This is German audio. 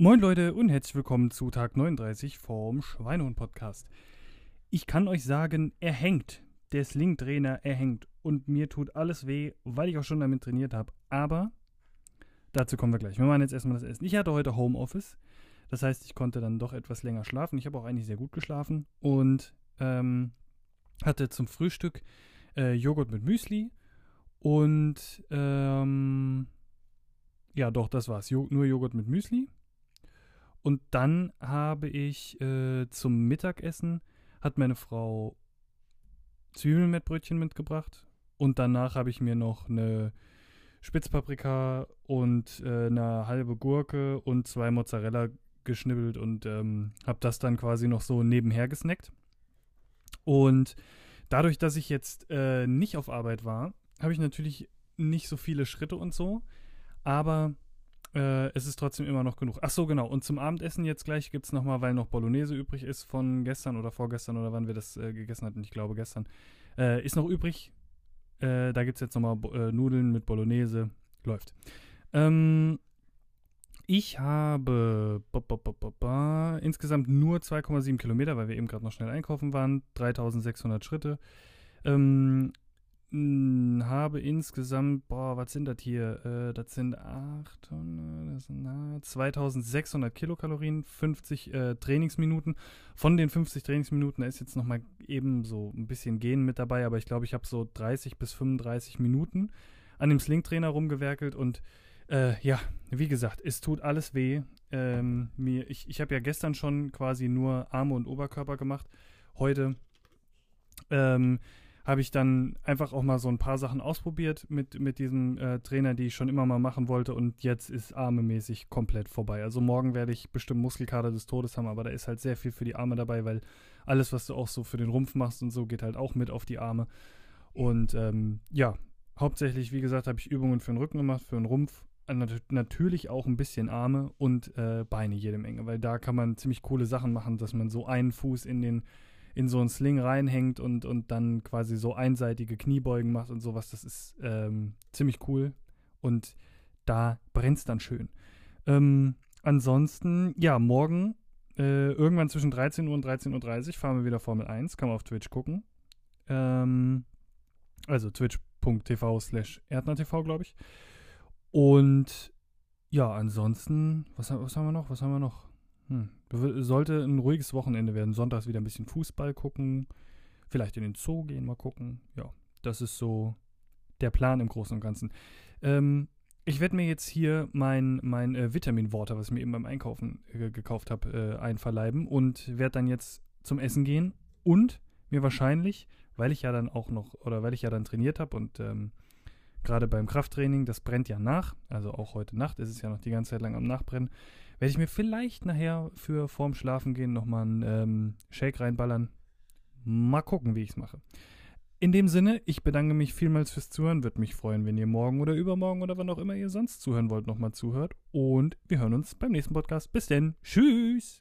Moin Leute und herzlich willkommen zu Tag 39 vom Schweinehund Podcast. Ich kann euch sagen, er hängt. Der Sling-Trainer, er hängt. Und mir tut alles weh, weil ich auch schon damit trainiert habe. Aber dazu kommen wir gleich. Wir machen jetzt erstmal das Essen. Ich hatte heute Homeoffice. Das heißt, ich konnte dann doch etwas länger schlafen. Ich habe auch eigentlich sehr gut geschlafen. Und ähm, hatte zum Frühstück äh, Joghurt mit Müsli. Und ähm, ja, doch, das war's. Jo nur Joghurt mit Müsli. Und dann habe ich äh, zum Mittagessen hat meine Frau Zwiebelmettbrötchen mitgebracht. Und danach habe ich mir noch eine Spitzpaprika und äh, eine halbe Gurke und zwei Mozzarella geschnibbelt und ähm, habe das dann quasi noch so nebenher gesnackt. Und dadurch, dass ich jetzt äh, nicht auf Arbeit war, habe ich natürlich nicht so viele Schritte und so. Aber äh, es ist trotzdem immer noch genug. Ach so, genau. Und zum Abendessen jetzt gleich gibt es nochmal, weil noch Bolognese übrig ist von gestern oder vorgestern oder wann wir das äh, gegessen hatten. Ich glaube gestern. Äh, ist noch übrig. Äh, da gibt es jetzt nochmal äh, Nudeln mit Bolognese. Läuft. Ähm, ich habe ba, ba, ba, insgesamt nur 2,7 Kilometer, weil wir eben gerade noch schnell einkaufen waren. 3600 Schritte. Ähm, hm, habe insgesamt, boah, was sind das hier? Äh, das sind 800, das sind na, 2600 Kilokalorien, 50 äh, Trainingsminuten. Von den 50 Trainingsminuten ist jetzt nochmal eben so ein bisschen Gehen mit dabei, aber ich glaube, ich habe so 30 bis 35 Minuten an dem Slingtrainer rumgewerkelt und äh, ja, wie gesagt, es tut alles weh. Ähm, mir, ich ich habe ja gestern schon quasi nur Arme und Oberkörper gemacht. Heute ähm, habe ich dann einfach auch mal so ein paar Sachen ausprobiert mit, mit diesem äh, Trainer, die ich schon immer mal machen wollte und jetzt ist armemäßig komplett vorbei. Also morgen werde ich bestimmt Muskelkater des Todes haben, aber da ist halt sehr viel für die Arme dabei, weil alles, was du auch so für den Rumpf machst und so, geht halt auch mit auf die Arme. Und ähm, ja, hauptsächlich, wie gesagt, habe ich Übungen für den Rücken gemacht, für den Rumpf, natürlich auch ein bisschen Arme und äh, Beine jede Menge, weil da kann man ziemlich coole Sachen machen, dass man so einen Fuß in den in so einen Sling reinhängt und, und dann quasi so einseitige Kniebeugen macht und sowas. Das ist ähm, ziemlich cool. Und da brennt es dann schön. Ähm, ansonsten, ja, morgen äh, irgendwann zwischen 13 Uhr und 13.30 Uhr fahren wir wieder Formel 1. Kann man auf Twitch gucken. Ähm, also twitch.tv slash erdnertv, glaube ich. Und ja, ansonsten, was, was haben wir noch? Was haben wir noch? Hm. Sollte ein ruhiges Wochenende werden. Sonntags wieder ein bisschen Fußball gucken. Vielleicht in den Zoo gehen, mal gucken. Ja, das ist so der Plan im Großen und Ganzen. Ähm, ich werde mir jetzt hier mein, mein äh, Vitaminwater, was ich mir eben beim Einkaufen äh, gekauft habe, äh, einverleiben und werde dann jetzt zum Essen gehen und mir wahrscheinlich, weil ich ja dann auch noch, oder weil ich ja dann trainiert habe und ähm, gerade beim Krafttraining, das brennt ja nach, also auch heute Nacht ist es ja noch die ganze Zeit lang am Nachbrennen, werde ich mir vielleicht nachher für vorm Schlafen gehen nochmal einen ähm, Shake reinballern. Mal gucken, wie ich es mache. In dem Sinne, ich bedanke mich vielmals fürs Zuhören. Würde mich freuen, wenn ihr morgen oder übermorgen oder wann auch immer ihr sonst zuhören wollt, nochmal zuhört. Und wir hören uns beim nächsten Podcast. Bis denn. Tschüss.